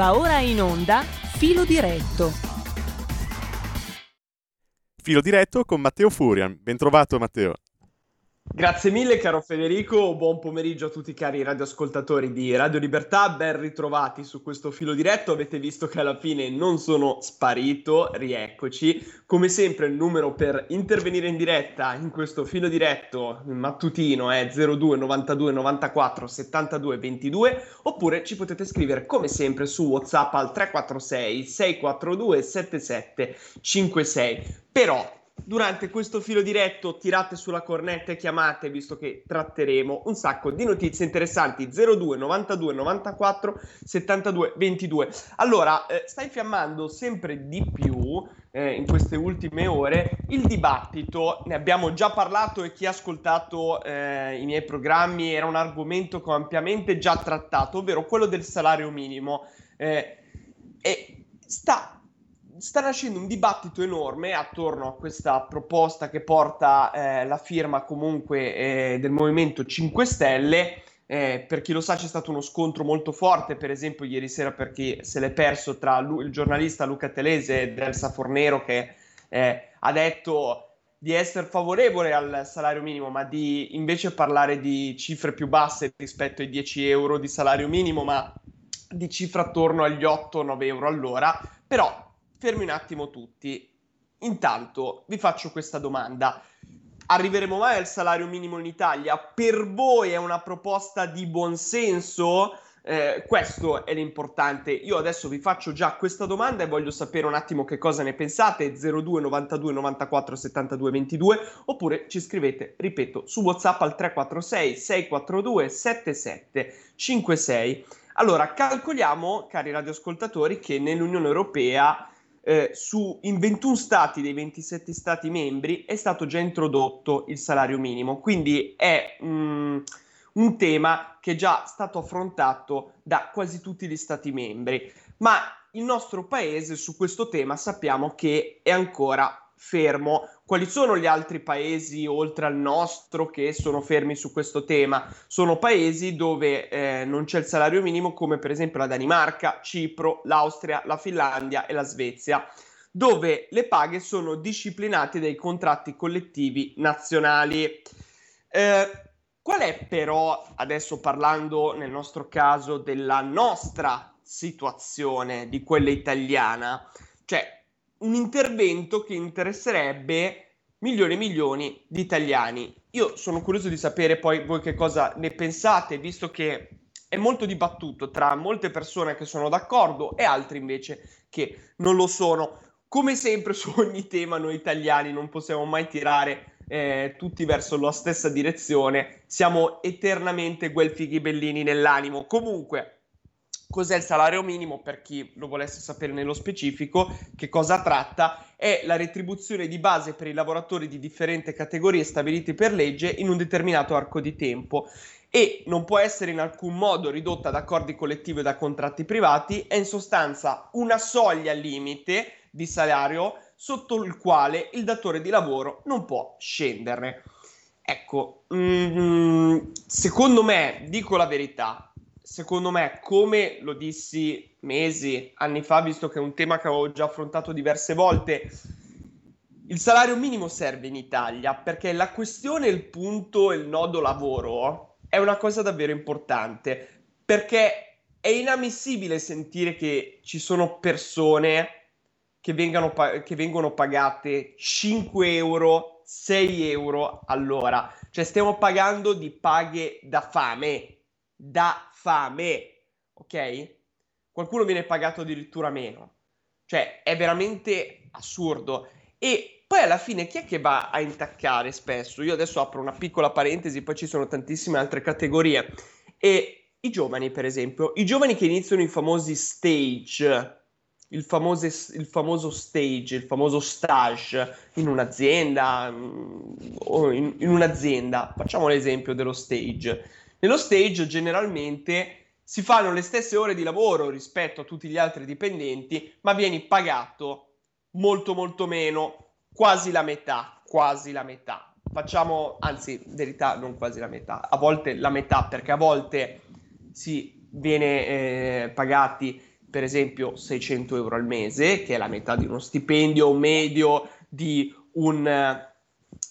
Va ora in onda Filo Diretto. Filo Diretto con Matteo Furian. Bentrovato Matteo. Grazie mille caro Federico, buon pomeriggio a tutti cari radioascoltatori di Radio Libertà, ben ritrovati su questo filo diretto, avete visto che alla fine non sono sparito, rieccoci, come sempre il numero per intervenire in diretta in questo filo diretto mattutino è 02 92 94 72 22 oppure ci potete scrivere come sempre su Whatsapp al 346 642 77 56, però durante questo filo diretto tirate sulla cornetta e chiamate, visto che tratteremo un sacco di notizie interessanti. 02 92 94 72 22. Allora, eh, sta infiammando sempre di più eh, in queste ultime ore il dibattito. Ne abbiamo già parlato e chi ha ascoltato eh, i miei programmi era un argomento che ho ampiamente già trattato, ovvero quello del salario minimo. Eh, e sta sta nascendo un dibattito enorme attorno a questa proposta che porta eh, la firma comunque eh, del Movimento 5 Stelle. Eh, per chi lo sa c'è stato uno scontro molto forte, per esempio ieri sera per chi se l'è perso tra lui, il giornalista Luca Telese e Elsa Fornero che eh, ha detto di essere favorevole al salario minimo, ma di invece parlare di cifre più basse rispetto ai 10 euro di salario minimo, ma di cifre attorno agli 8-9 euro all'ora. Però fermi un attimo tutti. Intanto vi faccio questa domanda. Arriveremo mai al salario minimo in Italia? Per voi è una proposta di buonsenso? Eh, questo è l'importante. Io adesso vi faccio già questa domanda e voglio sapere un attimo che cosa ne pensate. 02 92 94 72 22 oppure ci scrivete, ripeto, su WhatsApp al 346 642 77 56. Allora, calcoliamo, cari radioascoltatori, che nell'Unione Europea eh, su, in 21 stati dei 27 stati membri è stato già introdotto il salario minimo, quindi è mm, un tema che è già stato affrontato da quasi tutti gli stati membri, ma il nostro paese su questo tema sappiamo che è ancora fermo. Quali sono gli altri paesi oltre al nostro che sono fermi su questo tema? Sono paesi dove eh, non c'è il salario minimo, come per esempio la Danimarca, Cipro, l'Austria, la Finlandia e la Svezia, dove le paghe sono disciplinate dai contratti collettivi nazionali. Eh, qual è però, adesso parlando nel nostro caso della nostra situazione, di quella italiana, cioè un intervento che interesserebbe milioni e milioni di italiani. Io sono curioso di sapere poi voi che cosa ne pensate, visto che è molto dibattuto tra molte persone che sono d'accordo e altre invece che non lo sono. Come sempre su ogni tema noi italiani non possiamo mai tirare eh, tutti verso la stessa direzione, siamo eternamente guelfi ghibellini nell'animo. Comunque, Cos'è il salario minimo? Per chi lo volesse sapere nello specifico, che cosa tratta? È la retribuzione di base per i lavoratori di differenti categorie stabiliti per legge in un determinato arco di tempo e non può essere in alcun modo ridotta da accordi collettivi o da contratti privati, è in sostanza una soglia limite di salario sotto il quale il datore di lavoro non può scenderne. Ecco, mm, secondo me, dico la verità, secondo me, come lo dissi mesi, anni fa, visto che è un tema che avevo già affrontato diverse volte, il salario minimo serve in Italia perché la questione, il punto, il nodo lavoro è una cosa davvero importante perché è inammissibile sentire che ci sono persone che, vengano, che vengono pagate 5 euro, 6 euro all'ora. Cioè stiamo pagando di paghe da fame, da fame, ok? Qualcuno viene pagato addirittura meno. Cioè, è veramente assurdo. E poi alla fine chi è che va a intaccare spesso? Io adesso apro una piccola parentesi, poi ci sono tantissime altre categorie. E i giovani, per esempio, i giovani che iniziano i famosi stage, il, famose, il famoso stage, il famoso stage in un'azienda mm, o in, in un'azienda. Facciamo l'esempio dello stage nello stage generalmente si fanno le stesse ore di lavoro rispetto a tutti gli altri dipendenti, ma vieni pagato molto molto meno, quasi la metà, quasi la metà. Facciamo, anzi, verità non quasi la metà, a volte la metà perché a volte si viene eh, pagati per esempio 600 euro al mese, che è la metà di uno stipendio medio di un,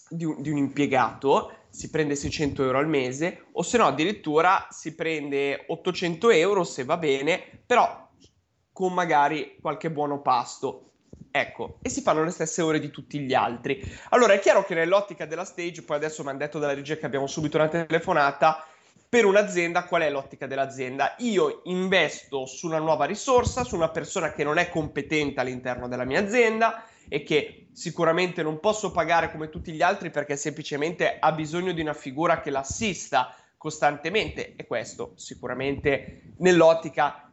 di un, di un impiegato, si prende 600 euro al mese, o se no addirittura si prende 800 euro se va bene, però con magari qualche buono pasto. Ecco, e si fanno le stesse ore di tutti gli altri. Allora è chiaro che nell'ottica della stage, poi adesso mi hanno detto dalla regia che abbiamo subito una telefonata, per un'azienda qual è l'ottica dell'azienda? Io investo su una nuova risorsa, su una persona che non è competente all'interno della mia azienda e che sicuramente non posso pagare come tutti gli altri perché semplicemente ha bisogno di una figura che l'assista costantemente. E questo sicuramente nell'ottica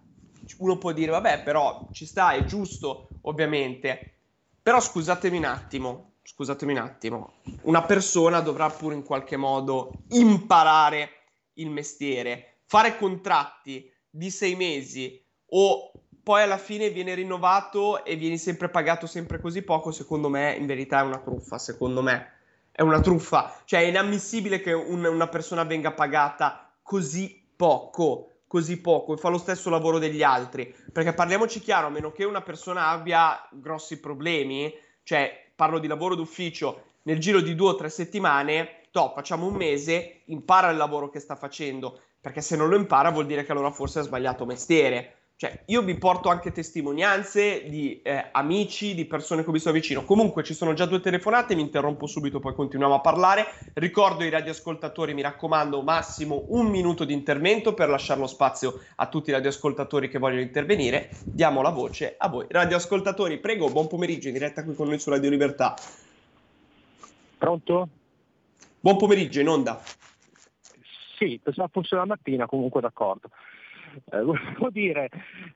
uno può dire vabbè però ci sta, è giusto ovviamente, però scusatemi un attimo, scusatemi un attimo, una persona dovrà pure in qualche modo imparare il mestiere, fare contratti di sei mesi o poi alla fine viene rinnovato e vieni sempre pagato sempre così poco, secondo me in verità è una truffa, secondo me. È una truffa, cioè è inammissibile che un, una persona venga pagata così poco, così poco e fa lo stesso lavoro degli altri, perché parliamoci chiaro, a meno che una persona abbia grossi problemi, cioè parlo di lavoro d'ufficio, nel giro di due o tre settimane, to, facciamo un mese, impara il lavoro che sta facendo, perché se non lo impara vuol dire che allora forse ha sbagliato mestiere. Cioè, io vi porto anche testimonianze di eh, amici, di persone che vi sto vicino. Comunque ci sono già due telefonate, mi interrompo subito, poi continuiamo a parlare. Ricordo ai radioascoltatori, mi raccomando, massimo un minuto di intervento per lasciare lo spazio a tutti i radioascoltatori che vogliono intervenire. Diamo la voce a voi. Radioascoltatori, prego, buon pomeriggio in diretta qui con noi su Radio Libertà. Pronto? Buon pomeriggio, in onda. Sì, pensavo fosse la mattina, comunque d'accordo. Eh, volevo dire,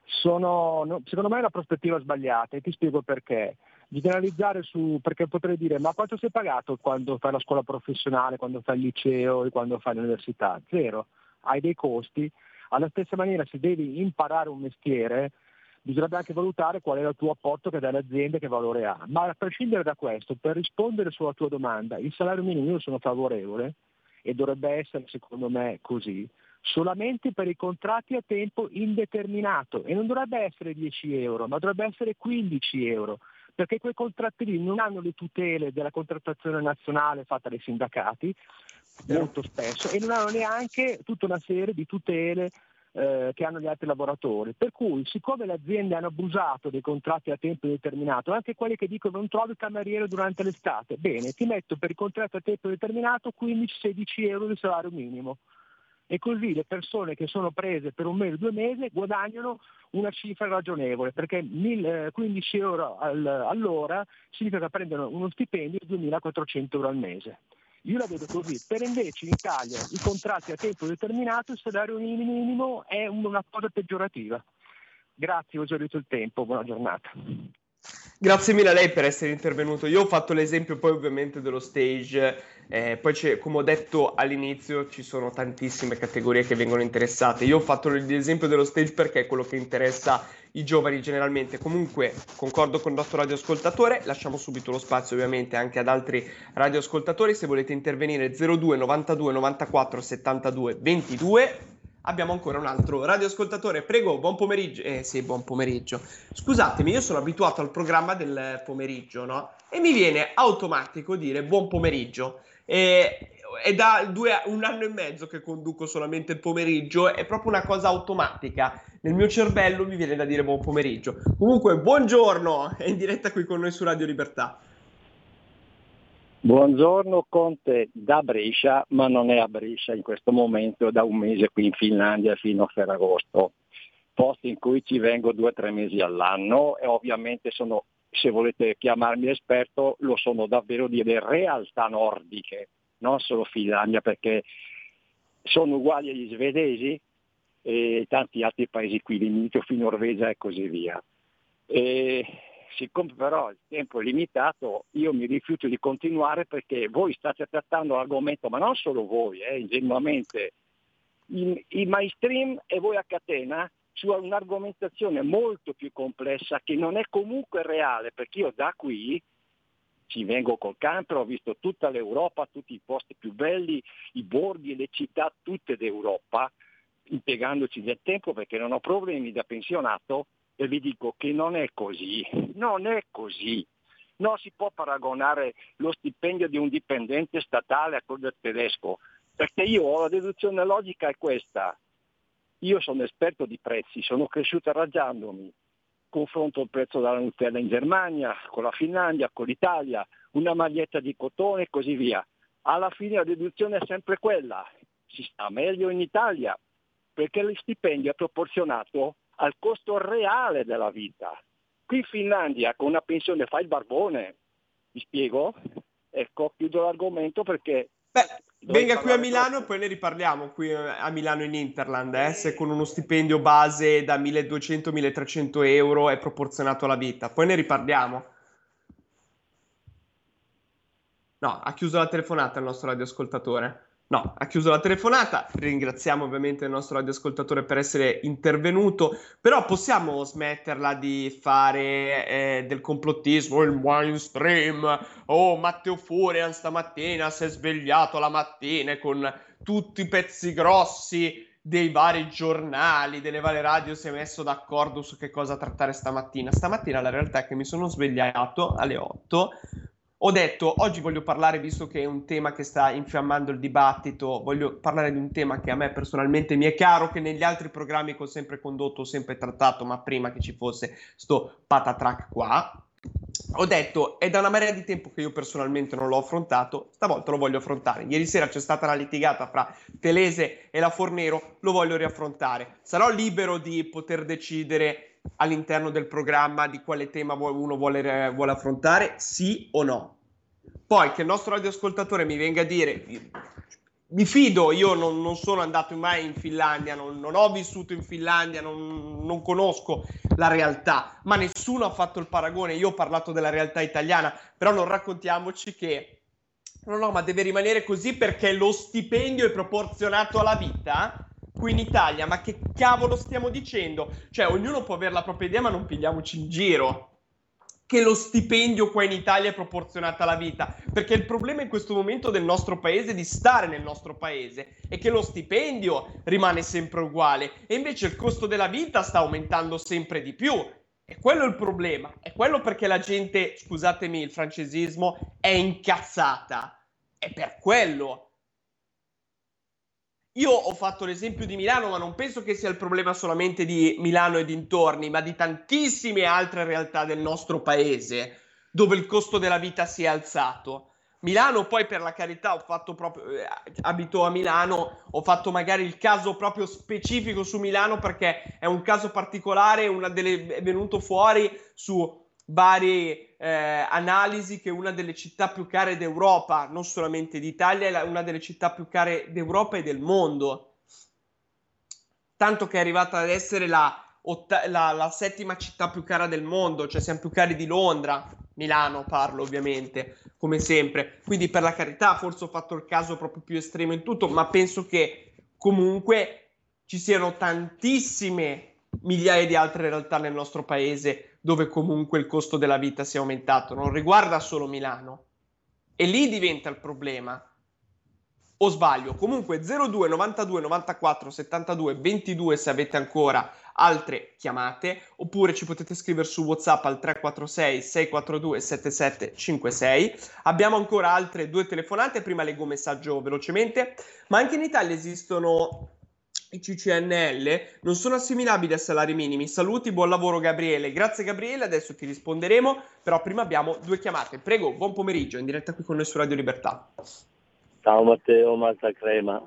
sono, no, secondo me è una prospettiva sbagliata e ti spiego perché. Generalizzare su, perché potrei dire, ma quanto sei pagato quando fai la scuola professionale, quando fai il liceo e quando fai l'università? Zero. Hai dei costi. Alla stessa maniera, se devi imparare un mestiere, bisognerebbe anche valutare qual è il tuo apporto che dai alle aziende, che valore ha. Ma a prescindere da questo, per rispondere sulla tua domanda, il salario minimo io sono favorevole e dovrebbe essere secondo me così, solamente per i contratti a tempo indeterminato. E non dovrebbe essere 10 euro, ma dovrebbe essere 15 euro, perché quei contratti lì non hanno le tutele della contrattazione nazionale fatta dai sindacati, molto spesso, e non hanno neanche tutta una serie di tutele eh, che hanno gli altri lavoratori. Per cui, siccome le aziende hanno abusato dei contratti a tempo indeterminato, anche quelli che dicono non trovi cameriere durante l'estate, bene, ti metto per i contratti a tempo indeterminato 15-16 euro di salario minimo e così le persone che sono prese per un mese o due mesi guadagnano una cifra ragionevole, perché 15 euro all'ora significa prendere uno stipendio di 2.400 euro al mese. Io la vedo così, per invece in Italia i contratti a tempo determinato, il salario minimo è una cosa peggiorativa. Grazie, ho esaurito il tempo, buona giornata. Grazie mille a lei per essere intervenuto. Io ho fatto l'esempio poi ovviamente dello stage, eh, poi come ho detto all'inizio ci sono tantissime categorie che vengono interessate. Io ho fatto l'esempio dello stage perché è quello che interessa i giovani generalmente. Comunque concordo con il nostro radioascoltatore, lasciamo subito lo spazio ovviamente anche ad altri radioascoltatori. Se volete intervenire 02 92 94 72 22 abbiamo ancora un altro radioascoltatore. Prego, buon pomeriggio. Eh sì, buon pomeriggio. Scusatemi, io sono abituato al programma del pomeriggio, no? E mi viene automatico dire buon pomeriggio. E, è da due, un anno e mezzo che conduco solamente il pomeriggio, è proprio una cosa automatica. Nel mio cervello mi viene da dire buon pomeriggio. Comunque, buongiorno, è in diretta qui con noi su Radio Libertà. Buongiorno Conte da Brescia, ma non è a Brescia in questo momento, da un mese qui in Finlandia fino a Ferragosto, posti in cui ci vengo due o tre mesi all'anno e ovviamente sono, se volete chiamarmi esperto, lo sono davvero delle realtà nordiche, non solo Finlandia, perché sono uguali agli svedesi e tanti altri paesi qui, limitrofi, Norvegia e così via. E siccome però il tempo è limitato, io mi rifiuto di continuare perché voi state trattando l'argomento, ma non solo voi, eh, ingenuamente, i, i mainstream e voi a catena su un'argomentazione molto più complessa che non è comunque reale, perché io da qui ci vengo col camper, ho visto tutta l'Europa, tutti i posti più belli, i borghi le città tutte d'Europa, impiegandoci del tempo perché non ho problemi da pensionato e vi dico che non è così, non è così. Non si può paragonare lo stipendio di un dipendente statale a quello del tedesco, perché io la deduzione logica è questa. Io sono esperto di prezzi, sono cresciuto arrangiandomi, confronto il prezzo della Nutella in Germania, con la Finlandia, con l'Italia, una maglietta di cotone e così via. Alla fine la deduzione è sempre quella, si sta meglio in Italia, perché lo stipendio è proporzionato al costo reale della vita. Qui in Finlandia con una pensione fai il barbone, mi spiego? Ecco, chiudo l'argomento perché Beh, venga qui a Milano e poi ne riparliamo qui eh, a Milano in Interland, eh, se con uno stipendio base da 1200-1300 euro è proporzionato alla vita. Poi ne riparliamo. No, ha chiuso la telefonata il nostro radioascoltatore. No, ha chiuso la telefonata. Ringraziamo ovviamente il nostro radioascoltatore per essere intervenuto. Però possiamo smetterla di fare eh, del complottismo, il mainstream. Oh, Matteo Furian stamattina si è svegliato la mattina con tutti i pezzi grossi dei vari giornali, delle varie radio si è messo d'accordo su che cosa trattare stamattina. Stamattina la realtà è che mi sono svegliato alle 8 ho detto oggi voglio parlare, visto che è un tema che sta infiammando il dibattito, voglio parlare di un tema che a me personalmente mi è caro, che negli altri programmi che ho sempre condotto ho sempre trattato, ma prima che ci fosse sto patatrack qua. Ho detto, è da una marea di tempo che io personalmente non l'ho affrontato, stavolta lo voglio affrontare. Ieri sera c'è stata una litigata fra Telese e la Fornero, lo voglio riaffrontare. Sarò libero di poter decidere all'interno del programma di quale tema uno vuole, vuole affrontare, sì o no. Poi che il nostro radioascoltatore mi venga a dire, mi fido, io non, non sono andato mai in Finlandia, non, non ho vissuto in Finlandia, non, non, conosco la realtà, ma nessuno ha fatto il paragone, io ho parlato della realtà italiana, però non raccontiamoci che... No, no, ma deve rimanere così perché lo stipendio è proporzionato alla vita qui in Italia, ma che cavolo stiamo dicendo? Cioè, ognuno può avere la propria idea, ma non pigliamoci in giro. Che lo stipendio qua in Italia è proporzionato alla vita, perché il problema in questo momento del nostro paese, di stare nel nostro paese, è che lo stipendio rimane sempre uguale e invece il costo della vita sta aumentando sempre di più. E quello è il problema, è quello perché la gente, scusatemi il francesismo, è incazzata. È per quello io ho fatto l'esempio di Milano, ma non penso che sia il problema solamente di Milano e dintorni, ma di tantissime altre realtà del nostro paese dove il costo della vita si è alzato. Milano, poi per la carità, ho fatto proprio, eh, abito a Milano, ho fatto magari il caso proprio specifico su Milano perché è un caso particolare, delle, è venuto fuori su varie eh, analisi che una delle città più care d'Europa, non solamente d'Italia, è una delle città più care d'Europa e del mondo. Tanto che è arrivata ad essere la, otta- la, la settima città più cara del mondo, cioè siamo più cari di Londra, Milano parlo ovviamente, come sempre. Quindi per la carità forse ho fatto il caso proprio più estremo in tutto, ma penso che comunque ci siano tantissime migliaia di altre realtà nel nostro paese dove comunque il costo della vita si è aumentato, non riguarda solo Milano. E lì diventa il problema. O sbaglio? Comunque 02 92 94 72 22 se avete ancora altre chiamate, oppure ci potete scrivere su WhatsApp al 346 642 7756. Abbiamo ancora altre due telefonate, prima leggo un messaggio velocemente, ma anche in Italia esistono i CCNL non sono assimilabili a salari minimi. Saluti, buon lavoro Gabriele. Grazie Gabriele, adesso ti risponderemo, però prima abbiamo due chiamate. Prego, buon pomeriggio, in diretta qui con noi su Radio Libertà. Ciao Matteo, Malta Crema.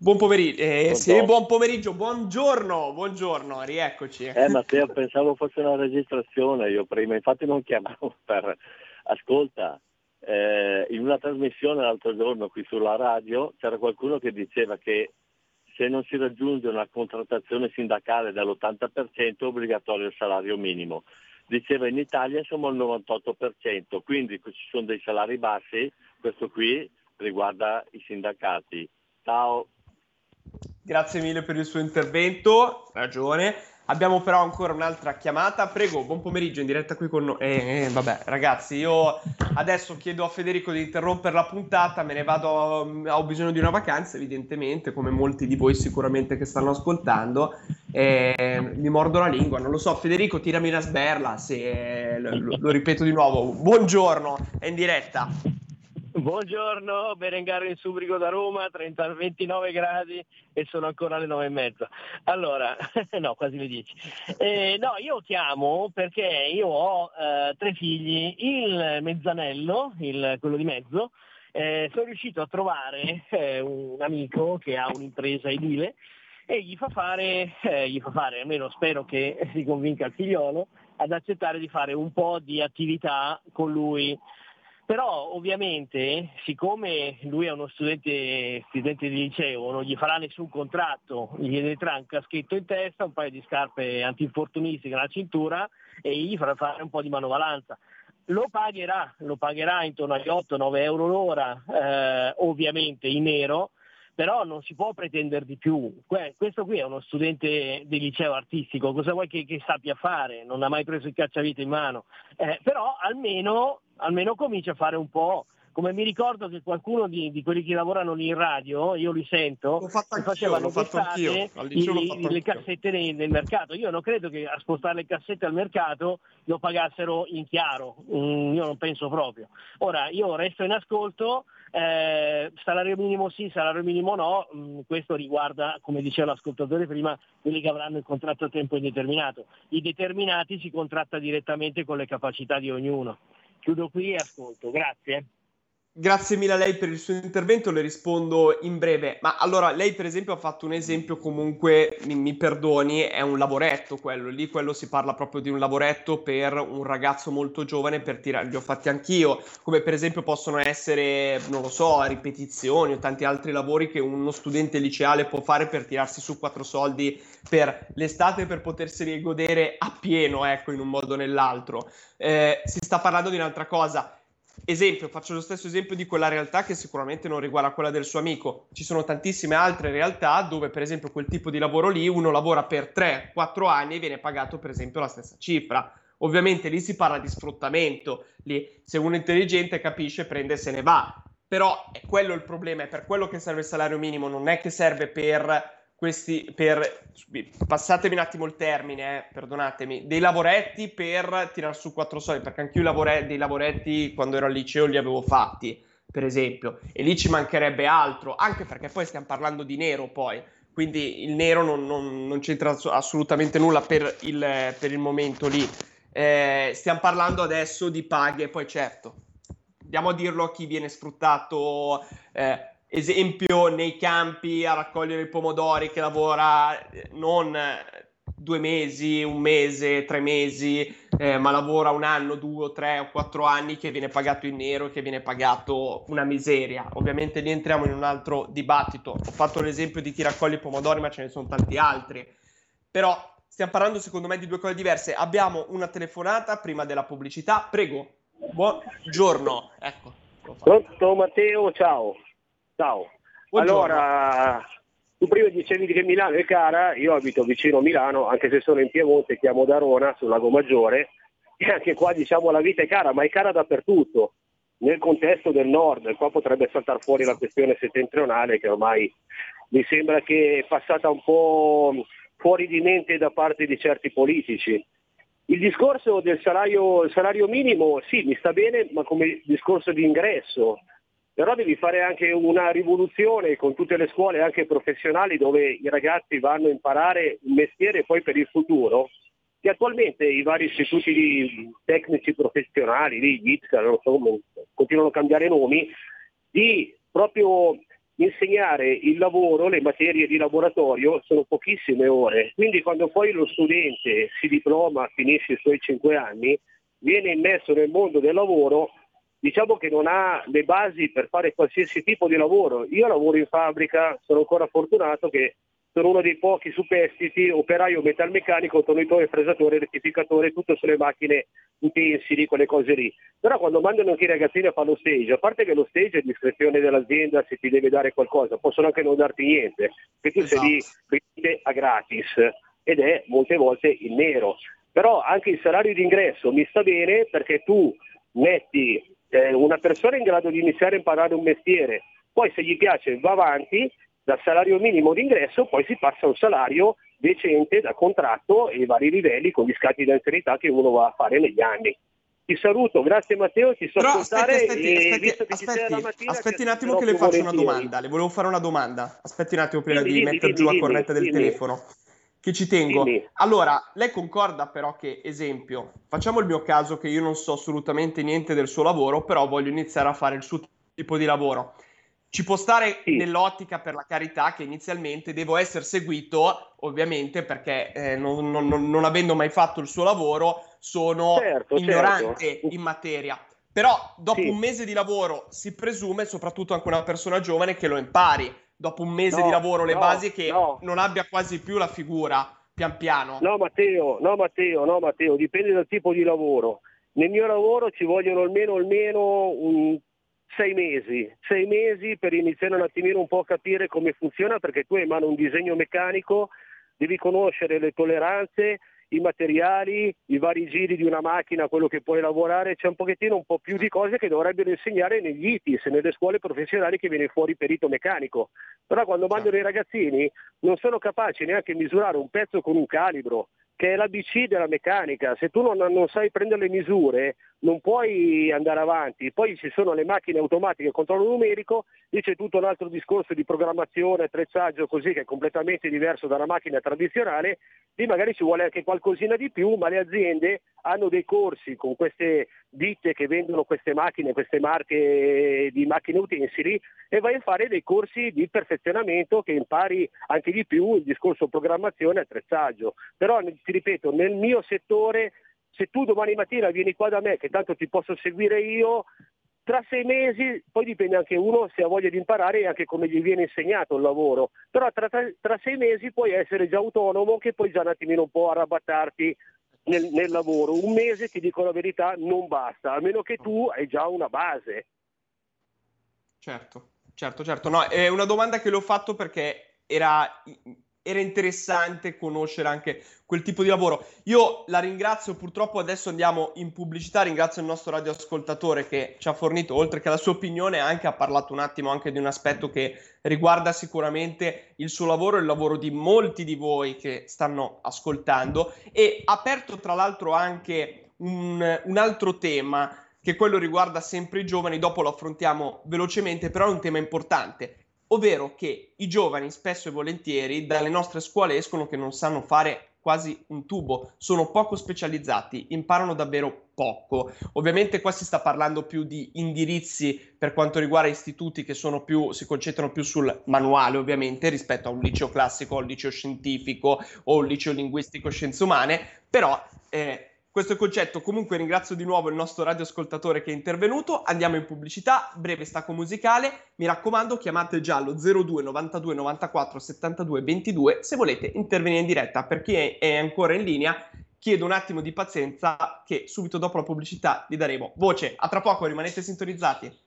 Buon pomeriggio, eh, sì, buon pomeriggio, buongiorno, buongiorno, rieccoci. Eh Matteo, pensavo fosse una registrazione io prima, infatti non chiamavo per... Ascolta, eh, in una trasmissione l'altro giorno qui sulla radio c'era qualcuno che diceva che se non si raggiunge una contrattazione sindacale dell'80% è obbligatorio il salario minimo. Diceva in Italia siamo al 98%, quindi ci sono dei salari bassi, questo qui riguarda i sindacati. Ciao. Grazie mille per il suo intervento, ragione. Abbiamo però ancora un'altra chiamata. Prego, buon pomeriggio in diretta qui con noi. Eh, eh, vabbè, ragazzi, io adesso chiedo a Federico di interrompere la puntata. Me ne vado. Mm, ho bisogno di una vacanza, evidentemente, come molti di voi sicuramente che stanno ascoltando. eh, mi mordo la lingua, non lo so. Federico, tirami una sberla se lo, lo ripeto di nuovo. Buongiorno, è in diretta. Buongiorno, Berengaro in Subrigo da Roma, 30, 29 gradi e sono ancora alle 9 e mezza. Allora, no, quasi le 10. Eh, no, io chiamo perché io ho eh, tre figli, il mezzanello, il, quello di mezzo, eh, sono riuscito a trovare eh, un amico che ha un'impresa edile e gli fa fare, eh, gli fa fare, almeno spero che si convinca il figliolo, ad accettare di fare un po' di attività con lui. Però ovviamente, siccome lui è uno studente, studente di liceo, non gli farà nessun contratto, gli entrerà un caschetto in testa, un paio di scarpe antinfortunistiche nella cintura e gli farà fare un po' di manovalanza. Lo pagherà, lo pagherà intorno agli 8-9 euro l'ora, eh, ovviamente in nero, però non si può pretendere di più. questo qui è uno studente di liceo artistico, cosa vuoi che, che sappia fare? Non ha mai preso il cacciavite in mano, eh, però almeno, almeno comincia a fare un po' come mi ricordo che qualcuno di, di, quelli che lavorano lì in radio, io li sento, facevano testate le cassette nel, nel, mercato. Io non credo che a spostare le cassette al mercato lo pagassero in chiaro, mm, io non penso proprio. Ora, io resto in ascolto, eh, salario minimo sì, salario minimo no, mm, questo riguarda, come diceva l'ascoltatore prima, quelli che avranno il contratto a tempo indeterminato. I determinati si contratta direttamente con le capacità di ognuno. Chiudo qui e ascolto, grazie. Grazie mille a lei per il suo intervento, le rispondo in breve. Ma allora, lei per esempio ha fatto un esempio comunque, mi, mi, perdoni, è un lavoretto quello, lì quello si parla proprio di un lavoretto per un ragazzo molto giovane per tirare, li ho fatti anch'io, come per esempio possono essere, non lo so, ripetizioni o tanti altri lavori che uno studente liceale può fare per tirarsi su quattro soldi per l'estate per poterseli godere appieno, ecco, in un modo o nell'altro. Eh, si sta parlando di un'altra cosa Esempio, faccio lo stesso esempio di quella realtà che sicuramente non riguarda quella del suo amico. Ci sono tantissime altre realtà dove, per esempio, quel tipo di lavoro lì uno lavora per 3-4 anni e viene pagato, per esempio, la stessa cifra. Ovviamente lì si parla di sfruttamento, lì se uno è intelligente capisce, prende e se ne va. Però è quello il problema, è per quello che serve il salario minimo, non è che serve per questi per passatemi un attimo il termine, eh, perdonatemi, dei lavoretti per tirar su quattro soldi, perché anche io lavore, dei lavoretti quando ero al liceo li avevo fatti, per esempio, e lì ci mancherebbe altro, anche perché poi stiamo parlando di nero poi, quindi il nero non, non, non c'entra assolutamente nulla per il, per il momento lì. Eh, stiamo parlando adesso di paghe, poi certo, andiamo a dirlo a chi viene sfruttato. Eh, esempio nei campi a raccogliere i pomodori che lavora eh, non due mesi, un mese, tre mesi, eh, ma lavora un anno, due, tre o quattro anni che viene pagato in nero che viene pagato una miseria. Ovviamente lì entriamo in un altro dibattito. Ho fatto l'esempio di chi raccoglie i pomodori, ma ce ne sono tanti altri. Però stiamo parlando secondo me di due cose diverse. Abbiamo una telefonata prima della pubblicità. Prego. Buongiorno. Ecco. Pronto Matteo, ciao. Ciao. Buongiorno. Allora, tu prima dicevi che Milano è cara, io abito vicino a Milano, anche se sono in Piemonte, chiamo da Rona, sul Lago Maggiore, e anche qua diciamo la vita è cara, ma è cara dappertutto. Nel contesto del nord, qua potrebbe saltare fuori la questione settentrionale che ormai mi sembra che è passata un po' fuori di mente da parte di certi politici. Il discorso del salario, salario minimo, sì, mi sta bene, ma come discorso di ingresso, però devi fare anche una rivoluzione con tutte le scuole anche professionali dove i ragazzi vanno a imparare un mestiere poi per il futuro, che attualmente i vari istituti tecnici professionali, gli ITSA, non so come, continuano a cambiare nomi, di proprio insegnare il lavoro, le materie di laboratorio sono pochissime ore, quindi quando poi lo studente si diploma, finisce i suoi cinque anni, viene immesso nel mondo del lavoro diciamo che non ha le basi per fare qualsiasi tipo di lavoro. Io lavoro in fabbrica, sono ancora fortunato che sono uno dei pochi superstiti, operaio metalmeccanico, tornitore, fresatore, rettificatore, tutto sulle macchine utensili, quelle cose lì. Però quando mandano anche i ragazzini a fare lo stage, a parte che lo stage è discrezione dell'azienda se ti deve dare qualcosa, possono anche non darti niente, perché tu esatto. sei lì a gratis ed è molte volte in nero. Però anche il salario d'ingresso mi sta bene perché tu metti eh, una persona in grado di iniziare a imparare un mestiere, poi se gli piace va avanti, dal salario minimo d'ingresso poi si passa a un salario decente da contratto e vari livelli con gli scatti di anzianità che uno va a fare negli anni. Ti saluto, grazie Matteo, ti so Però ascoltare aspetti, aspetti, aspetti, aspetti, aspetti ti un attimo che le faccio una domanda. Le volevo fare una domanda. Aspetti un attimo prima Dimmi, di dimmi, mettere dimmi, giù la cornetta del telefono. Che ci tengo. Dimmi. Allora, lei concorda però che, esempio, facciamo il mio caso che io non so assolutamente niente del suo lavoro, però voglio iniziare a fare il suo tipo di lavoro. Ci può stare Sì. nell'ottica per la carità che inizialmente devo essere seguito, ovviamente, perché eh, non, non- non- avendo mai fatto il suo lavoro sono Certo, ignorante certo. in materia. Però dopo Sì. un mese di lavoro si presume, soprattutto anche una persona giovane, che lo impari. Dopo un mese No, di lavoro le no, basi che no. non abbia quasi più la figura, pian piano. No Matteo, no Matteo, no Matteo, dipende dal tipo di lavoro. Nel mio lavoro ci vogliono almeno, almeno un sei mesi, sei mesi per iniziare un attimino un po' a capire come funziona perché tu hai in mano un disegno meccanico, devi conoscere le tolleranze, i materiali, i vari giri di una macchina, quello che puoi lavorare, c'è un pochettino un po' più di cose che dovrebbero insegnare negli ITIS, nelle scuole professionali che viene fuori perito meccanico. Però quando mandano i ragazzini non sono capaci neanche di misurare un pezzo con un calibro, che è l'ABC della meccanica. Se tu non, non sai prendere le misure non puoi andare avanti. Poi ci sono le macchine automatiche a controllo numerico, lì c'è tutto un altro discorso di programmazione, attrezzaggio così che è completamente diverso da una macchina tradizionale, lì magari ci vuole anche qualcosina di più, ma le aziende hanno dei corsi con queste ditte che vendono queste macchine, queste marche di macchine utensili e vai a fare dei corsi di perfezionamento che impari anche di più il discorso programmazione e attrezzaggio. Però ti ripeto, nel mio settore se tu domani mattina vieni qua da me, che tanto ti posso seguire io, tra sei mesi, poi dipende anche uno se ha voglia di imparare e anche come gli viene insegnato il lavoro, però tra, tra- tra sei mesi puoi essere già autonomo che puoi già un attimino un po' arrabattarti nel, nel lavoro. Un mese, ti dico la verità, non basta, a meno che tu hai già una base. Certo, certo, certo. No, è una domanda che le ho fatto perché era, era interessante conoscere anche quel tipo di lavoro. Io la ringrazio, purtroppo adesso andiamo in pubblicità, ringrazio il nostro radioascoltatore che ci ha fornito, oltre che la sua opinione, anche ha parlato un attimo anche di un aspetto che riguarda sicuramente il suo lavoro e il lavoro di molti di voi che stanno ascoltando e ha aperto tra l'altro anche un, un altro tema che quello riguarda sempre i giovani, dopo lo affrontiamo velocemente, però è un tema importante, ovvero che i giovani spesso e volentieri dalle nostre scuole escono che non sanno fare quasi un tubo, sono poco specializzati, imparano davvero poco. Ovviamente qua si sta parlando più di indirizzi per quanto riguarda istituti che sono più, si concentrano più sul manuale ovviamente rispetto a un liceo classico, un liceo scientifico o un liceo linguistico scienze umane, però eh, questo è il concetto. Comunque ringrazio di nuovo il nostro radioascoltatore che è intervenuto. Andiamo in pubblicità, breve stacco musicale. Mi raccomando, chiamate già allo 02 92 94 72 22 se volete intervenire in diretta. Per chi è, ancora in linea, chiedo un attimo di pazienza che subito dopo la pubblicità gli daremo voce. A tra poco, rimanete sintonizzati.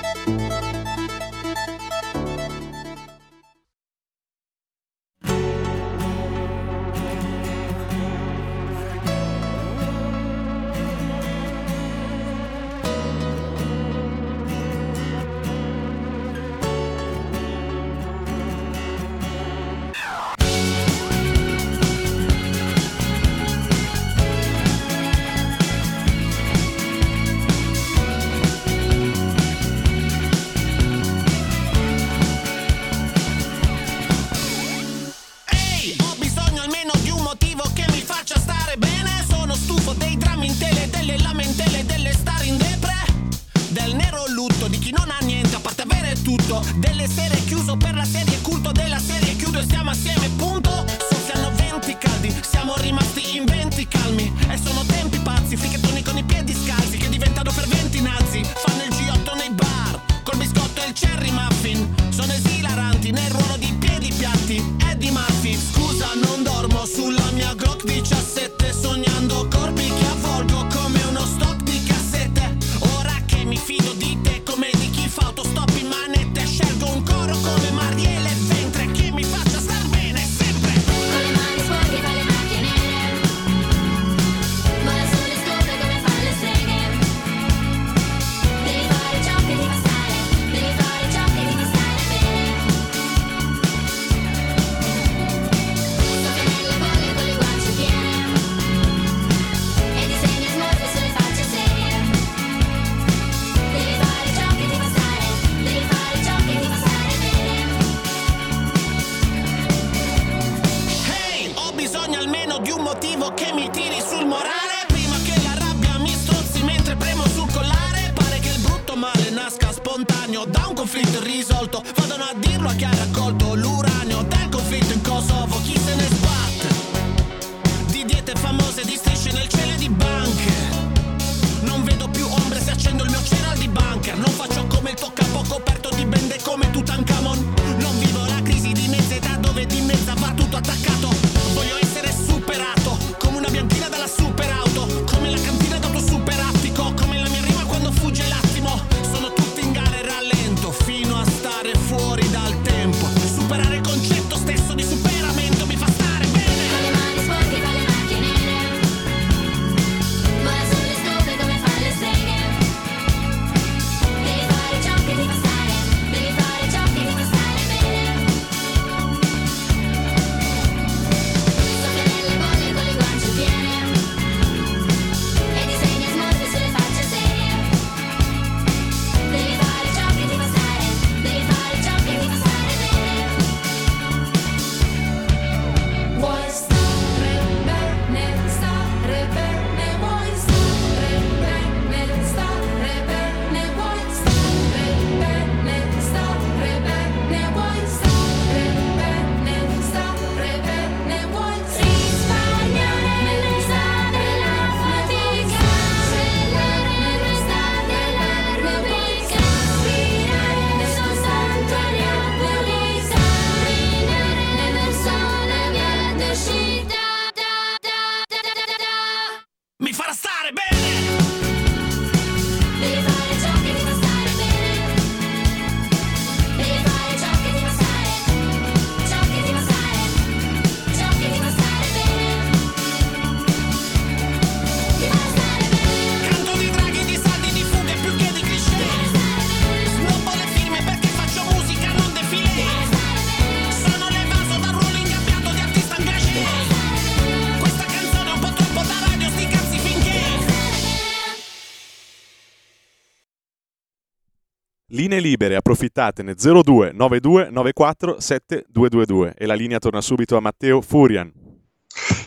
Libere, approfittatene 02 92 94 7222 e la linea torna subito a Matteo Furian.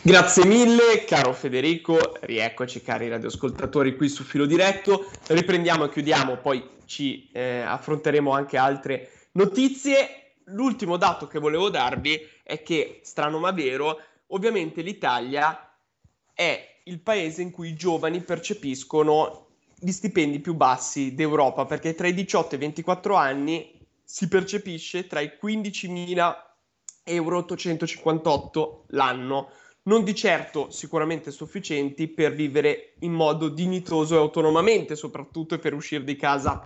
Grazie mille, caro Federico. Rieccoci, cari radioascoltatori, qui su Filo Diretto. Riprendiamo e chiudiamo, poi ci eh, affronteremo anche altre notizie. L'ultimo dato che volevo darvi è che, strano ma vero, ovviamente l'Italia è il paese in cui i giovani percepiscono gli stipendi più bassi d'Europa, perché tra i 18 e i 24 anni si percepisce tra i 15.000 euro 858 l'anno, non di certo sicuramente sufficienti per vivere in modo dignitoso e autonomamente, soprattutto per uscire di casa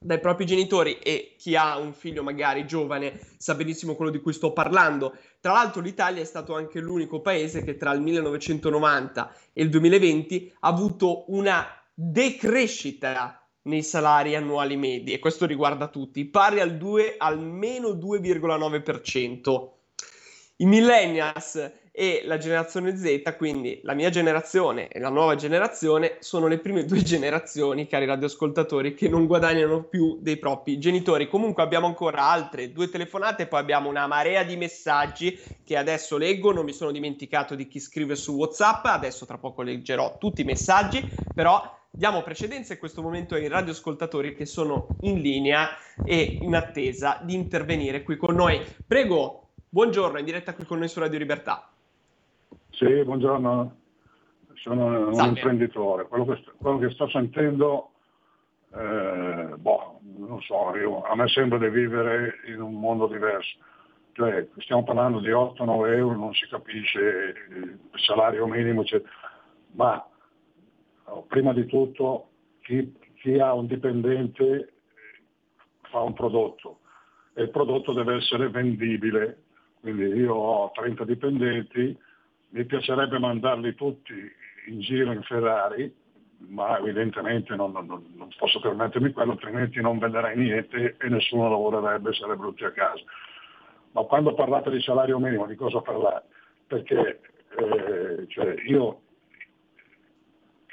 dai propri genitori e chi ha un figlio magari giovane sa benissimo quello di cui sto parlando. Tra l'altro l'Italia è stato anche l'unico paese che tra il 1990 e il 2020 ha avuto una decrescita nei salari annuali medi e questo riguarda tutti, pari al 2 almeno 2,9%. I millennials e la generazione Z, quindi la mia generazione e la nuova generazione, sono le prime due generazioni, cari radioascoltatori, che non guadagnano più dei propri genitori. Comunque abbiamo ancora altre due telefonate, poi abbiamo una marea di messaggi che adesso leggo, non mi sono dimenticato di chi scrive su WhatsApp, adesso tra poco leggerò tutti i messaggi, però diamo precedenza in questo momento ai radioascoltatori che sono in linea e in attesa di intervenire qui con noi. Prego, buongiorno, in diretta qui con noi su Radio Libertà. Sì, buongiorno, sono un Salve. imprenditore. Quello che, sto- quello che sto sentendo, eh, boh, non so, io- a me sembra di vivere in un mondo diverso. Cioè, stiamo parlando di 8-9 euro, non si capisce il salario minimo, eccetera. ma prima di tutto chi, chi ha un dipendente eh, fa un prodotto e il prodotto deve essere vendibile. Quindi io ho 30 dipendenti, mi piacerebbe mandarli tutti in giro in Ferrari, ma evidentemente non, non- non- posso permettermi quello, altrimenti non venderei niente e nessuno lavorerebbe, sarebbero tutti a casa. Ma quando parlate di salario minimo, di cosa parlate? Perché eh, cioè io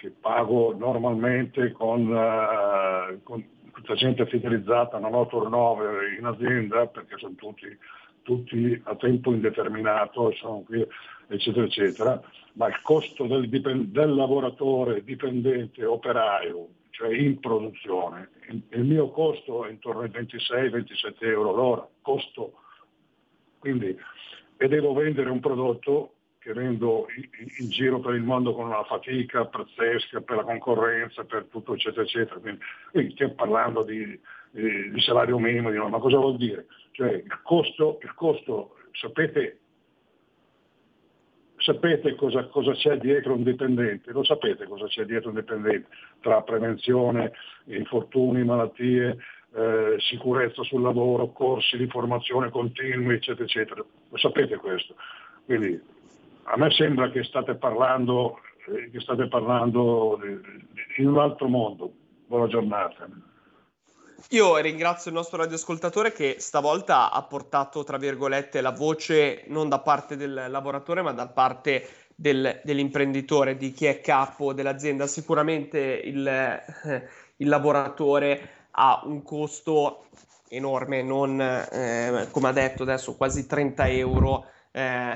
che pago normalmente con, eh, con tutta gente fidelizzata, non ho turnover in azienda perché sono tutti, tutti a tempo indeterminato, qui, eccetera, eccetera, ma il costo del, dipen- del lavoratore dipendente operaio cioè in produzione. Il, il mio costo è intorno ai 26-27 euro l'ora, costo. Quindi, e devo vendere un prodotto che vendo in, giro per il mondo con una fatica pazzesca per la concorrenza, per tutto eccetera eccetera. Quindi, quindi stiamo parlando di, di- di salario minimo, di- ma cosa vuol dire? Cioè il costo, il costo sapete, sapete cosa, cosa c'è dietro un dipendente? Lo sapete cosa c'è dietro un dipendente? Tra prevenzione, infortuni, malattie, eh, sicurezza sul lavoro, corsi di formazione continui, eccetera, eccetera. Lo sapete questo. Quindi a me sembra che state parlando, eh, che state parlando di- in un altro mondo. Buona giornata. Io ringrazio il nostro radioascoltatore che stavolta ha portato, tra virgolette, la voce non da parte del lavoratore, ma da parte del- dell'imprenditore, di chi è capo dell'azienda. Sicuramente il, eh, il lavoratore ha un costo enorme, non eh, come ha detto adesso quasi 30 euro eh,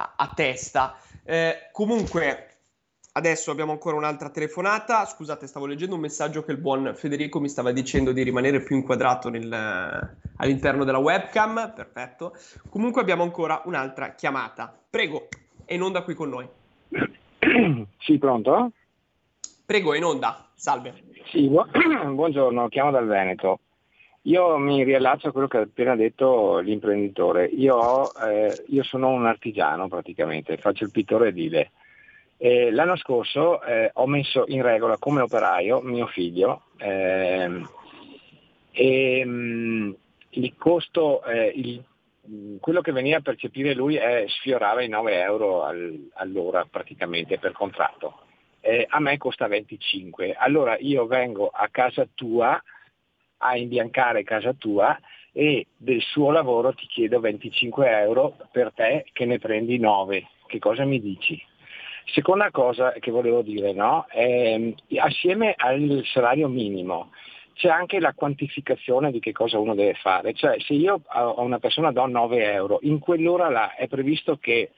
a, a testa. Eh, comunque, adesso abbiamo ancora un'altra telefonata. Scusate, stavo leggendo un messaggio che il buon Federico mi stava dicendo di rimanere più inquadrato nel- all'interno della webcam. Perfetto. Comunque abbiamo ancora un'altra chiamata. Prego, è in onda qui con noi. Sì, pronto? Prego, è in onda. Salve. Sì, bu- buongiorno, chiamo dal Veneto. Io mi riallaccio a quello che ha appena detto l'imprenditore. Io, ho, eh, io sono un artigiano praticamente, faccio il pittore edile. E l'anno scorso eh, ho messo in regola come operaio mio figlio ehm, e mm, il costo, eh, il- mm, quello che veniva a percepire lui è, sfiorava i 9 euro al- all'ora praticamente per contratto. Eh, a me costa 25. Allora io vengo a casa tua a imbiancare casa tua e del suo lavoro ti chiedo 25 euro per te che ne prendi 9. Che cosa mi dici? Seconda cosa che volevo dire, no? Ehm, assieme al salario minimo c'è anche la quantificazione di che cosa uno deve fare. Cioè se io a una persona do 9 euro, in quell'ora là è previsto che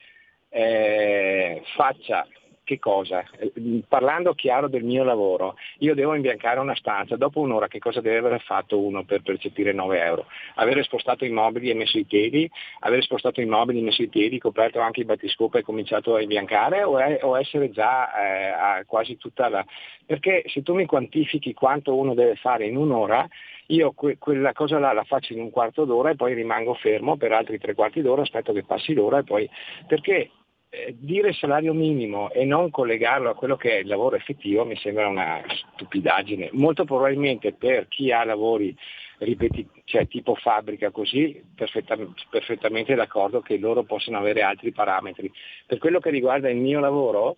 eh, faccia che cosa? Eh, Parlando chiaro del mio lavoro, io devo imbiancare una stanza, dopo un'ora che cosa deve aver fatto uno per percepire 9 euro? Avere spostato i mobili e messo i piedi, avere spostato i mobili e messo i piedi, coperto anche il battiscopo e cominciato a imbiancare o, è- o essere già eh, a quasi tutta la... Perché se tu mi quantifichi quanto uno deve fare in un'ora, io que- quella cosa là la faccio in un quarto d'ora e poi rimango fermo per altri tre quarti d'ora, aspetto che passi l'ora e poi... Perché eh, dire salario minimo e non collegarlo a quello che è il lavoro effettivo mi sembra una stupidaggine. Molto probabilmente per chi ha lavori ripeti- cioè tipo fabbrica così, perfettam- perfettamente d'accordo che loro possono avere altri parametri. Per quello che riguarda il mio lavoro,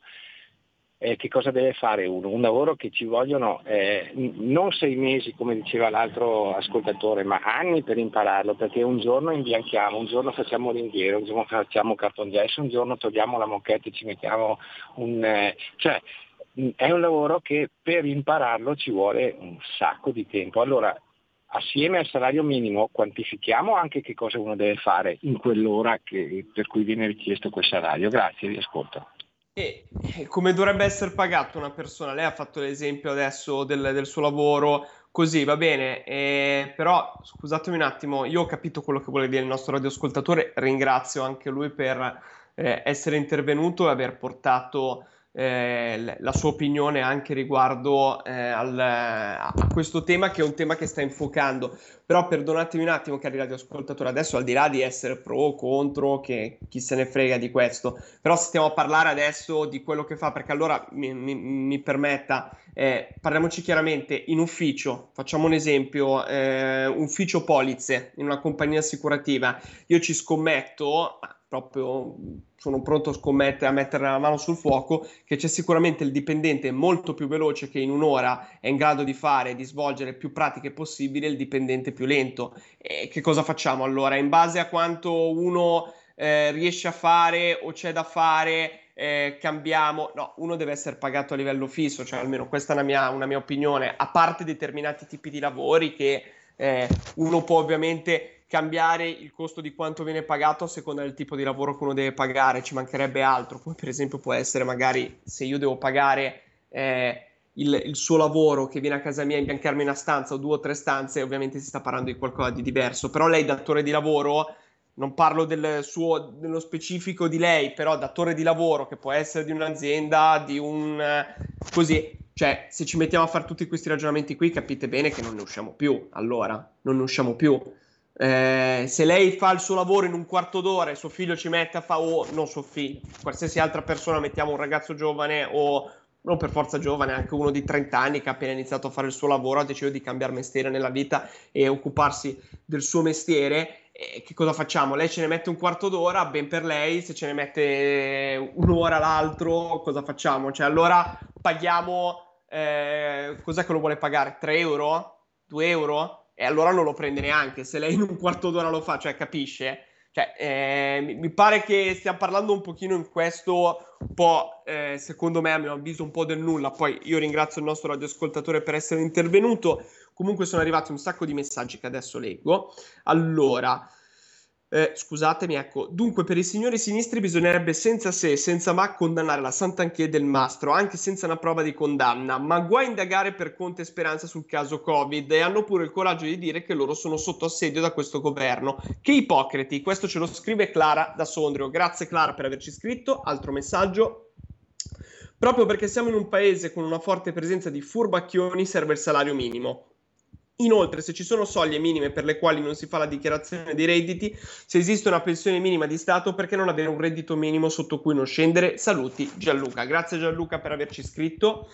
eh, che cosa deve fare uno? Un lavoro che ci vogliono eh, non sei mesi come diceva l'altro ascoltatore, ma anni per impararlo, perché un giorno imbianchiamo, un giorno facciamo rinviero, un giorno facciamo carton gesso, un giorno togliamo la moquette e ci mettiamo un... eh, cioè, è un lavoro che per impararlo ci vuole un sacco di tempo. Allora, assieme al salario minimo quantifichiamo anche che cosa uno deve fare in quell'ora che- per cui viene richiesto quel salario. Grazie, vi ascolto. E e come dovrebbe essere pagato una persona? Lei ha fatto l'esempio adesso del, del suo lavoro, così va bene, eh, però scusatemi un attimo, io ho capito quello che vuole dire il nostro radioascoltatore, ringrazio anche lui per eh, essere intervenuto e aver portato eh, la sua opinione anche riguardo eh, al- a questo tema che è un tema che sta infocando. Però perdonatemi un attimo, cari radioascoltatori, adesso al di là di essere pro o contro, che chi se ne frega di questo, però stiamo a parlare adesso di quello che fa, perché allora mi, mi- mi permetta, eh, parliamoci chiaramente, in ufficio, facciamo un esempio, eh, ufficio polizze in una compagnia assicurativa, io ci scommetto, proprio sono pronto a scommettere, a mettere la mano sul fuoco, che c'è sicuramente il dipendente molto più veloce che in un'ora è in grado di fare, di svolgere più pratiche possibili, il dipendente più lento. E che cosa facciamo allora? In base a quanto uno eh, riesce a fare o c'è da fare, eh, cambiamo. No, uno deve essere pagato a livello fisso, cioè almeno questa è una mia, una mia opinione, a parte determinati tipi di lavori che eh, uno può ovviamente cambiare il costo di quanto viene pagato a seconda del tipo di lavoro che uno deve pagare, ci mancherebbe altro, come per esempio può essere magari se io devo pagare eh, il, il suo lavoro che viene a casa mia a imbiancarmi una stanza o due o tre stanze, ovviamente si sta parlando di qualcosa di diverso, però lei datore di lavoro, non parlo del suo, dello specifico di lei, però datore di lavoro che può essere di un'azienda, di un... così, cioè se ci mettiamo a fare tutti questi ragionamenti qui capite bene che non ne usciamo più, allora, non ne usciamo più. Eh, se lei fa il suo lavoro in un quarto d'ora e suo figlio ci mette a fare, o non suo figlio, qualsiasi altra persona, mettiamo un ragazzo giovane o non per forza giovane, anche uno di 30 anni che ha appena iniziato a fare il suo lavoro, ha deciso di cambiare mestiere nella vita e occuparsi del suo mestiere. E che cosa facciamo? Lei ce ne mette un quarto d'ora, ben per lei, se ce ne mette un'ora l'altro, cosa facciamo? Cioè, allora paghiamo, eh, cos'è che lo vuole pagare? 3 euro? 2 euro? E allora non lo prende neanche, se lei in un quarto d'ora lo fa, cioè capisce? Cioè, eh, mi, pare che stiamo parlando un pochino in questo, un po', eh, secondo me, a mio avviso, un po' del nulla. Poi io ringrazio il nostro radioascoltatore per essere intervenuto. Comunque sono arrivati un sacco di messaggi che adesso leggo. Allora, eh, scusatemi, ecco, dunque per i signori sinistri bisognerebbe senza se e senza ma condannare la Sant'Anché del Mastro, anche senza una prova di condanna, ma guai indagare per Conte e Speranza sul caso Covid e hanno pure il coraggio di dire che loro sono sotto assedio da questo governo. Che ipocriti, questo ce lo scrive Clara da Sondrio. Grazie Clara per averci scritto, altro messaggio. Proprio perché siamo in un paese con una forte presenza di furbacchioni serve il salario minimo. Inoltre, se ci sono soglie minime per le quali non si fa la dichiarazione dei redditi, se esiste una pensione minima di Stato, perché non avere un reddito minimo sotto cui non scendere? Saluti Gianluca. Grazie Gianluca per averci scritto.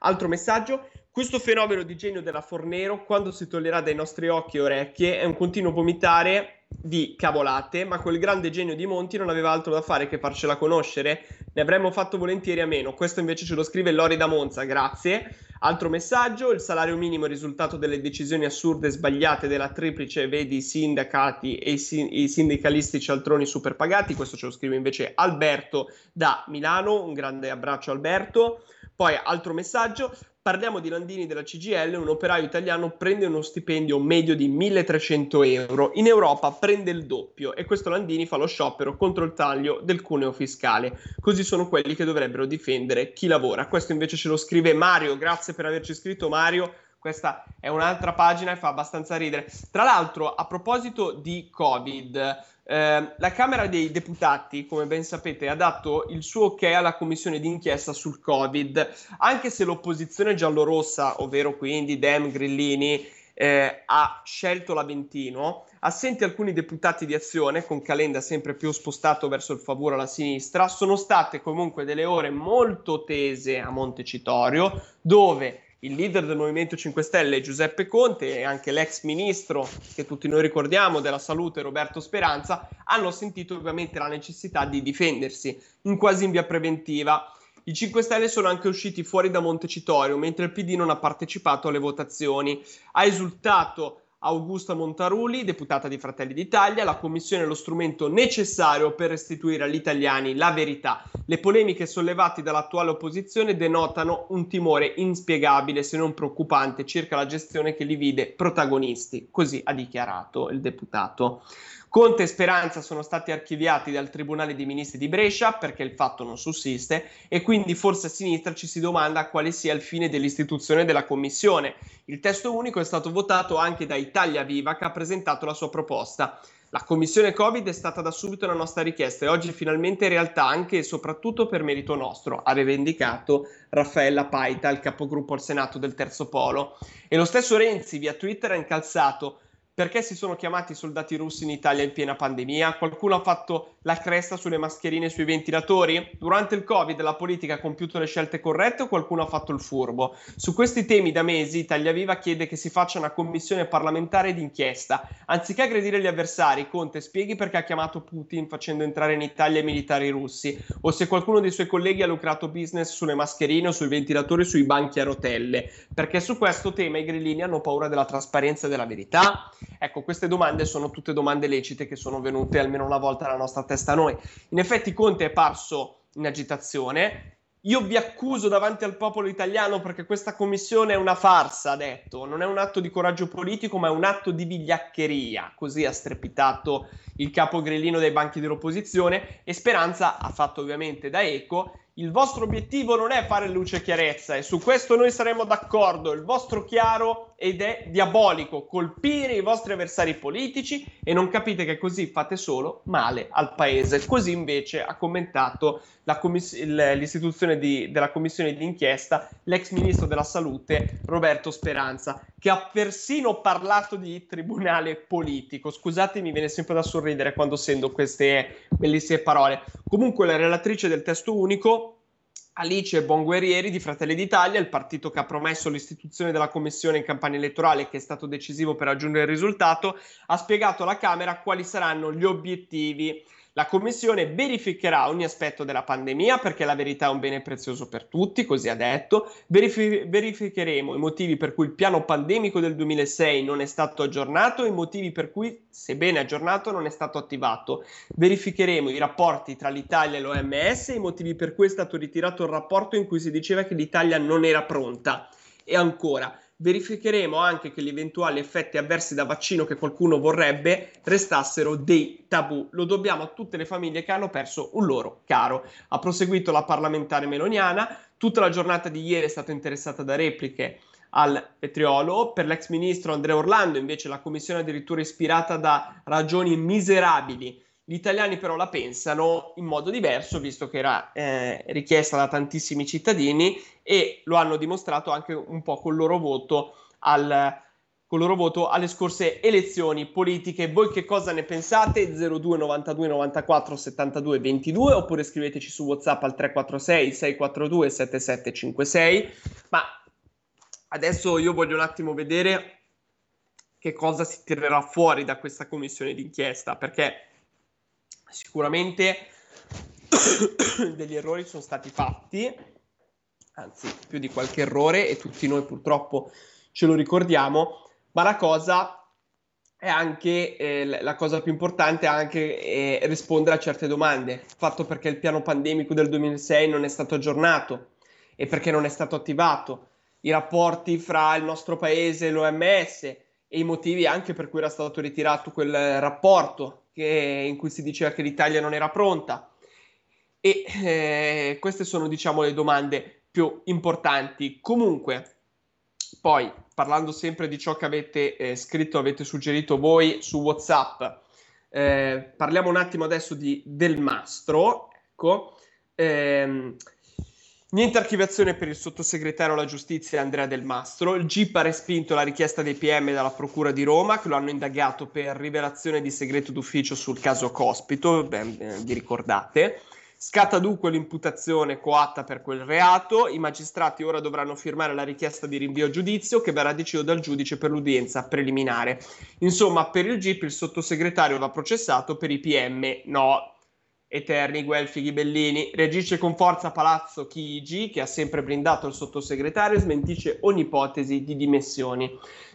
Altro messaggio. Questo fenomeno di genio della Fornero, quando si toglierà dai nostri occhi e orecchie, è un continuo vomitare di cavolate, ma quel grande genio di Monti non aveva altro da fare che farcela conoscere. Ne avremmo fatto volentieri a meno. Questo invece ce lo scrive Lori da Monza, grazie. Altro messaggio, il salario minimo è il risultato delle decisioni assurde e sbagliate della triplice, vedi i sindacati e i, sin- i sindicalisti cialtroni superpagati, questo ce lo scrive invece Alberto da Milano, un grande abbraccio Alberto. Poi altro messaggio, parliamo di Landini della CGL, un operaio italiano prende uno stipendio medio di 1300 euro, in Europa prende il doppio e questo Landini fa lo sciopero contro il taglio del cuneo fiscale, così sono quelli che dovrebbero difendere chi lavora. Questo invece ce lo scrive Mario, grazie per averci scritto Mario. Questa è un'altra pagina e fa abbastanza ridere. Tra l'altro, a proposito di Covid, eh, la Camera dei Deputati, come ben sapete, ha dato il suo ok alla commissione d'inchiesta sul Covid, anche se l'opposizione giallorossa, ovvero quindi Dem, Grillini, eh, ha scelto l'Aventino, assenti alcuni deputati di azione, con Calenda sempre più spostato verso il favore alla sinistra, sono state comunque delle ore molto tese a Montecitorio, dove il leader del Movimento 5 Stelle Giuseppe Conte e anche l'ex ministro che tutti noi ricordiamo della salute Roberto Speranza hanno sentito ovviamente la necessità di difendersi in quasi in via preventiva. I 5 Stelle sono anche usciti fuori da Montecitorio mentre il PD non ha partecipato alle votazioni. Ha esultato Augusta Montaruli, deputata di Fratelli d'Italia, la commissione è lo strumento necessario per restituire agli italiani la verità. Le polemiche sollevate dall'attuale opposizione denotano un timore inspiegabile, se non preoccupante, circa la gestione che li vide protagonisti, così ha dichiarato il deputato. Conte e Speranza sono stati archiviati dal Tribunale dei Ministri di Brescia perché il fatto non sussiste e quindi forse a sinistra ci si domanda quale sia il fine dell'istituzione della commissione. Il testo unico è stato votato anche da Italia Viva che ha presentato la sua proposta. La commissione Covid è stata da subito la nostra richiesta e oggi finalmente è realtà anche e soprattutto per merito nostro, ha rivendicato Raffaella Paita, il capogruppo al Senato del Terzo Polo. E lo stesso Renzi via Twitter ha incalzato perché si sono chiamati i soldati russi in Italia in piena pandemia? Qualcuno ha fatto la cresta sulle mascherine e sui ventilatori? Durante il Covid la politica ha compiuto le scelte corrette o qualcuno ha fatto il furbo? Su questi temi da mesi Italia Viva chiede che si faccia una commissione parlamentare d'inchiesta. Anziché aggredire gli avversari, Conte spieghi perché ha chiamato Putin facendo entrare in Italia i militari russi o se qualcuno dei suoi colleghi ha lucrato business sulle mascherine o sui ventilatori o sui banchi a rotelle. Perché su questo tema i grillini hanno paura della trasparenza e della verità? Ecco, queste domande sono tutte domande lecite che sono venute almeno una volta alla nostra testa a noi. In effetti Conte è parso in agitazione. Io vi accuso davanti al popolo italiano perché questa commissione è una farsa, ha detto. Non è un atto di coraggio politico, ma è un atto di vigliaccheria. Così ha strepitato il capo grillino dai banchi dell'opposizione. E Speranza ha fatto ovviamente da eco Il vostro obiettivo non è fare luce e chiarezza e su questo noi saremo d'accordo. Il vostro chiaro ed è diabolico colpire i vostri avversari politici e non capite che così fate solo male al paese. Così invece ha commentato commiss- l'istituzione di- della commissione d'inchiesta l'ex ministro della salute Roberto Speranza, che ha persino parlato di tribunale politico. Scusate, mi viene sempre da sorridere quando sento queste bellissime parole. Comunque la relatrice del testo unico Alice Bonguerrieri di Fratelli d'Italia, il partito che ha promesso l'istituzione della commissione in campagna elettorale che è stato decisivo per raggiungere il risultato, ha spiegato alla Camera quali saranno gli obiettivi. La commissione verificherà ogni aspetto della pandemia perché la verità è un bene prezioso per tutti, così ha detto. Verifi- verificheremo i motivi per cui il piano pandemico del 2006 non è stato aggiornato e i motivi per cui, sebbene aggiornato, non è stato attivato. Verificheremo i rapporti tra l'Italia e l'OMS e i motivi per cui è stato ritirato il rapporto in cui si diceva che l'Italia non era pronta. E ancora, verificheremo anche che gli eventuali effetti avversi da vaccino che qualcuno vorrebbe restassero dei tabù. Lo dobbiamo a tutte le famiglie che hanno perso un loro caro. Ha proseguito la parlamentare meloniana. Tutta la giornata di ieri è stata interessata da repliche al petriolo. Per l'ex ministro Andrea Orlando, invece, la commissione è addirittura ispirata da ragioni miserabili. Gli italiani però la pensano in modo diverso, visto che era eh, richiesta da tantissimi cittadini e lo hanno dimostrato anche un po' col loro voto, al, col loro voto alle scorse elezioni politiche. Voi che cosa ne pensate? 02 92 94 72 22 oppure scriveteci su WhatsApp al 346 642 7756. Ma adesso io voglio un attimo vedere che cosa si tirerà fuori da questa commissione d'inchiesta, perché sicuramente degli errori sono stati fatti, anzi più di qualche errore e tutti noi purtroppo ce lo ricordiamo, ma la cosa è anche eh, la cosa più importante è anche eh, rispondere a certe domande. Fatto perché il piano pandemico del 2006 non è stato aggiornato e perché non è stato attivato, i rapporti fra il nostro paese e l'OMS e i motivi anche per cui era stato ritirato quel rapporto che- in cui si diceva che l'Italia non era pronta. E eh, queste sono, diciamo, le domande più importanti. Comunque, poi, parlando sempre di ciò che avete eh, scritto, avete suggerito voi su WhatsApp, eh, parliamo un attimo adesso di Del Mastro. Ecco, Ehm, niente archiviazione per il sottosegretario alla giustizia Andrea Del Mastro. Il GIP ha respinto la richiesta dei PM dalla Procura di Roma, che lo hanno indagato per rivelazione di segreto d'ufficio sul caso Cospito, ben, eh, vi ricordate. Scatta dunque l'imputazione coatta per quel reato. I magistrati ora dovranno firmare la richiesta di rinvio a giudizio che verrà deciso dal giudice per l'udienza preliminare. Insomma, per il GIP il sottosegretario va processato, per i PM no. Eterni Guelfi Ghibellini reagisce con forza Palazzo Chigi, che ha sempre blindato il sottosegretario, e smentisce ogni ipotesi di dimissioni.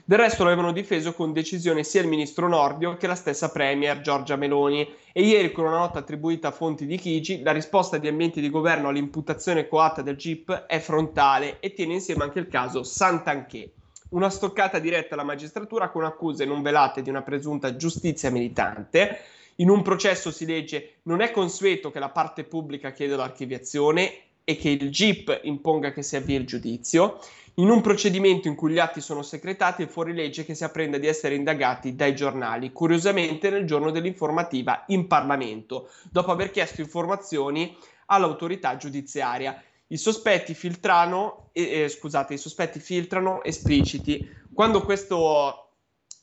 Del resto lo avevano difeso con decisione sia il ministro Nordio che la stessa Premier Giorgia Meloni. E ieri, con una nota attribuita a fonti di Chigi, la risposta di ambienti di governo all'imputazione coatta del GIP è frontale e tiene insieme anche il caso Santanché. Una stoccata diretta alla magistratura con accuse non velate di una presunta giustizia militante. In un processo si legge non è consueto che la parte pubblica chieda l'archiviazione e che il GIP imponga che si avvii il giudizio. In un procedimento in cui gli atti sono secretati è fuori legge che si apprenda di essere indagati dai giornali, curiosamente nel giorno dell'informativa in Parlamento, dopo aver chiesto informazioni all'autorità giudiziaria. I sospetti filtrano, eh, scusate, i sospetti filtrano espliciti. Quando questo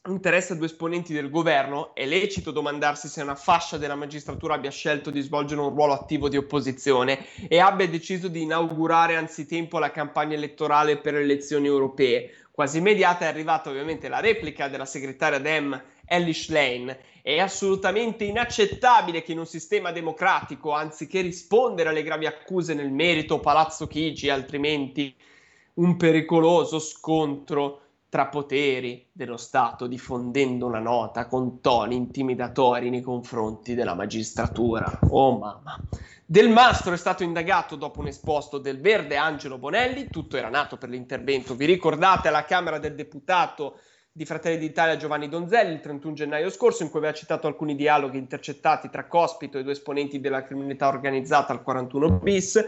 interessa due esponenti del governo, è lecito domandarsi se una fascia della magistratura abbia scelto di svolgere un ruolo attivo di opposizione e abbia deciso di inaugurare anzitempo la campagna elettorale per le elezioni europee. Quasi immediata è arrivata ovviamente la replica della segretaria Dem Elish Lane. È assolutamente inaccettabile che in un sistema democratico, anziché rispondere alle gravi accuse nel merito Palazzo Chigi, altrimenti un pericoloso scontro poteri dello Stato, diffondendo una nota con toni intimidatori nei confronti della magistratura. Oh mamma. Del Mastro è stato indagato dopo un esposto del Verde Angelo Bonelli, tutto era nato per l'intervento, vi ricordate, alla Camera del Deputato di Fratelli d'Italia Giovanni Donzelli il 31 gennaio scorso, in cui aveva citato alcuni dialoghi intercettati tra Cospito e due esponenti della criminalità organizzata al 41 bis.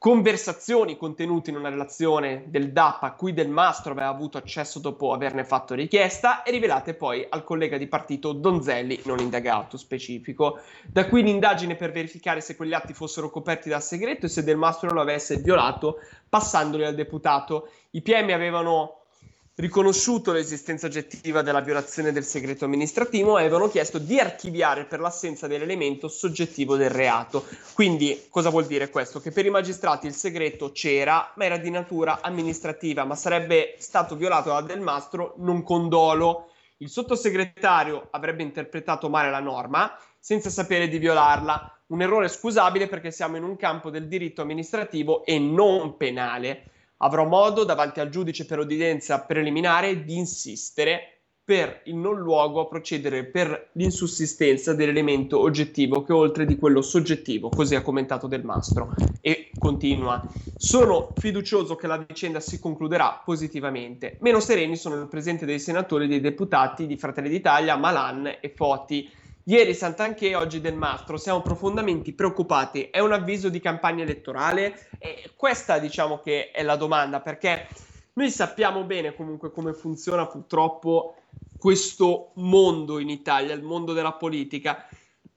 Conversazioni contenute in una relazione del DAP a cui Del Mastro aveva avuto accesso dopo averne fatto richiesta e rivelate poi al collega di partito Donzelli, non indagato specifico. Da qui l'indagine per verificare se quegli atti fossero coperti dal segreto e se Del Mastro lo avesse violato passandoli al deputato. I PM avevano riconosciuto l'esistenza oggettiva della violazione del segreto amministrativo e avevano chiesto di archiviare per l'assenza dell'elemento soggettivo del reato. Quindi cosa vuol dire questo? Che per i magistrati il segreto c'era, ma era di natura amministrativa, ma sarebbe stato violato da Del Mastro non con dolo. Il sottosegretario avrebbe interpretato male la norma senza sapere di violarla. Un errore scusabile perché siamo in un campo del diritto amministrativo e non penale avrò modo davanti al giudice per udienza preliminare di insistere per il non luogo a procedere per l'insussistenza dell'elemento oggettivo che oltre di quello soggettivo, così ha commentato Del Mastro e continua. Sono fiducioso che la vicenda si concluderà positivamente. Meno sereni sono il presente dei senatori e dei deputati di Fratelli d'Italia, Malan e Foti. Ieri Sant'Anché, oggi Del Mastro, siamo profondamente preoccupati. È un avviso di campagna elettorale? E questa diciamo che è la domanda, perché noi sappiamo bene comunque come funziona purtroppo questo mondo in Italia, il mondo della politica.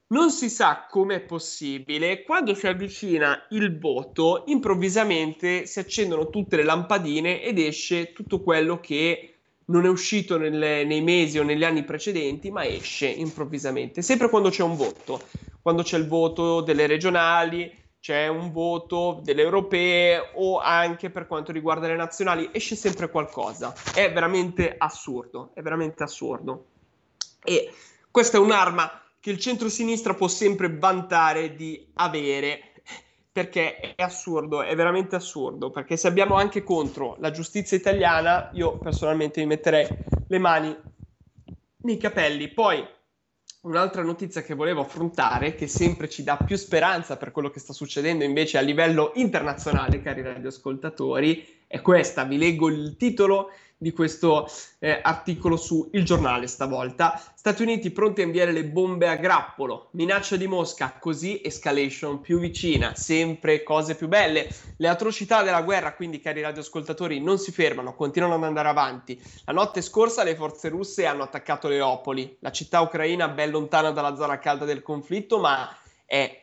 Non si sa com'è possibile, quando si avvicina il voto, improvvisamente si accendono tutte le lampadine ed esce tutto quello che non è uscito nelle- nei mesi o negli anni precedenti, ma esce improvvisamente, sempre quando c'è un voto, quando c'è il voto delle regionali, c'è un voto delle europee o anche per quanto riguarda le nazionali, esce sempre qualcosa. È veramente assurdo, è veramente assurdo. E questa è un'arma che il centro-sinistra può sempre vantare di avere perché è assurdo, è veramente assurdo, perché se abbiamo anche contro la giustizia italiana, io personalmente mi metterei le mani nei capelli. Poi un'altra notizia che volevo affrontare, che sempre ci dà più speranza per quello che sta succedendo invece a livello internazionale, cari radioascoltatori, è questa. Vi leggo il titolo di questo eh, articolo su Il Giornale stavolta. Stati Uniti pronti a inviare le bombe a grappolo. Minaccia di Mosca, così escalation più vicina. Sempre cose più belle. Le atrocità della guerra, quindi cari radioascoltatori, non si fermano, continuano ad andare avanti. La notte scorsa le forze russe hanno attaccato Leopoli, la città ucraina ben lontana dalla zona calda del conflitto, ma è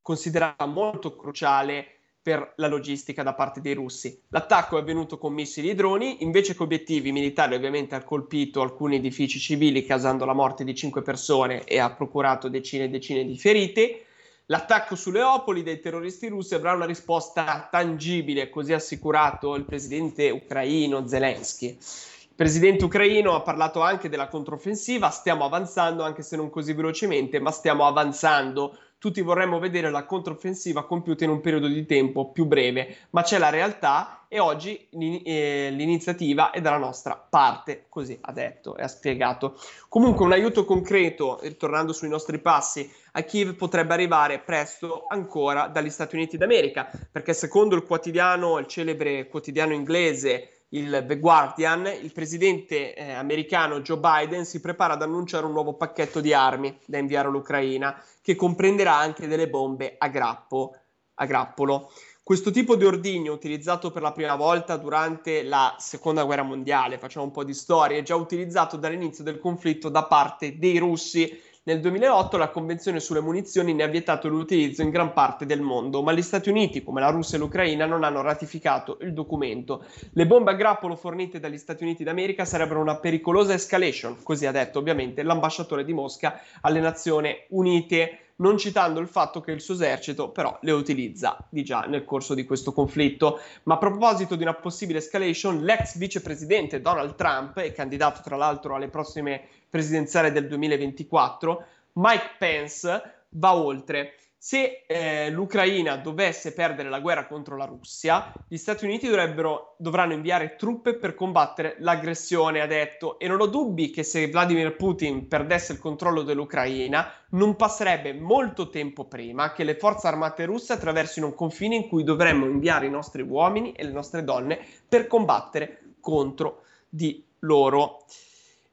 considerata molto cruciale per la logistica da parte dei russi. L'attacco è avvenuto con missili e droni, invece che obiettivi militari ovviamente ha colpito alcuni edifici civili causando la morte di cinque persone e ha procurato decine e decine di feriti. L'attacco su Leopoli dei terroristi russi avrà una risposta tangibile, così ha assicurato il presidente ucraino Zelensky. Il presidente ucraino ha parlato anche della controffensiva, stiamo avanzando anche se non così velocemente, ma stiamo avanzando tutti vorremmo vedere la controffensiva compiuta in un periodo di tempo più breve, ma c'è la realtà e oggi l'ini- eh, l'iniziativa è dalla nostra parte, così ha detto e ha spiegato. Comunque un aiuto concreto, ritornando sui nostri passi, a Kiev potrebbe arrivare presto ancora dagli Stati Uniti d'America, perché secondo il quotidiano, il celebre quotidiano inglese, il The Guardian, il presidente eh, americano Joe Biden si prepara ad annunciare un nuovo pacchetto di armi da inviare all'Ucraina, che comprenderà anche delle bombe a, grappo, a grappolo. Questo tipo di ordigno, utilizzato per la prima volta durante la seconda guerra mondiale, facciamo un po' di storia, è già utilizzato dall'inizio del conflitto da parte dei russi. Nel 2008 la Convenzione sulle munizioni ne ha vietato l'utilizzo in gran parte del mondo, ma gli Stati Uniti, come la Russia e l'Ucraina, non hanno ratificato il documento. Le bombe a grappolo fornite dagli Stati Uniti d'America sarebbero una pericolosa escalation, così ha detto ovviamente l'ambasciatore di Mosca alle Nazioni Unite non citando il fatto che il suo esercito però le utilizza di già nel corso di questo conflitto. Ma a proposito di una possibile escalation, l'ex vicepresidente Donald Trump, e candidato tra l'altro alle prossime presidenziali del 2024, Mike Pence, va oltre. Se eh, l'Ucraina dovesse perdere la guerra contro la Russia, gli Stati Uniti dovrebbero, dovranno inviare truppe per combattere l'aggressione, ha detto, e non ho dubbi che se Vladimir Putin perdesse il controllo dell'Ucraina, non passerebbe molto tempo prima che le forze armate russe attraversino un confine in cui dovremmo inviare i nostri uomini e le nostre donne per combattere contro di loro.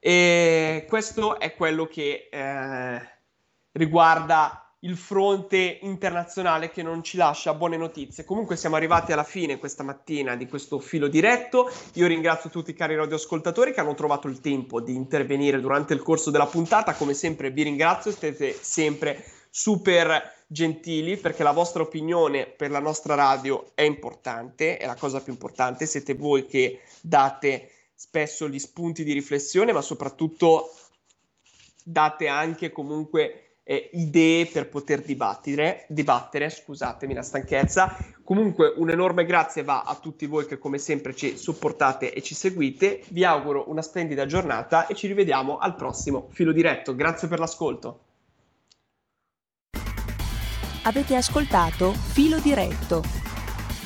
E questo è quello che eh, riguarda il fronte internazionale che non ci lascia buone notizie. Comunque siamo arrivati alla fine questa mattina di questo filo diretto. Io ringrazio tutti i cari radioascoltatori che hanno trovato il tempo di intervenire durante il corso della puntata. Come sempre vi ringrazio, siete sempre super gentili perché la vostra opinione per la nostra radio è importante, è la cosa più importante. Siete voi che date spesso gli spunti di riflessione, ma soprattutto date anche comunque eh, idee per poter dibattere, dibattere, scusatemi la stanchezza. Comunque un enorme grazie va a tutti voi che come sempre ci supportate e ci seguite. Vi auguro una splendida giornata e ci rivediamo al prossimo filo diretto. Grazie per l'ascolto. Avete ascoltato Filo Diretto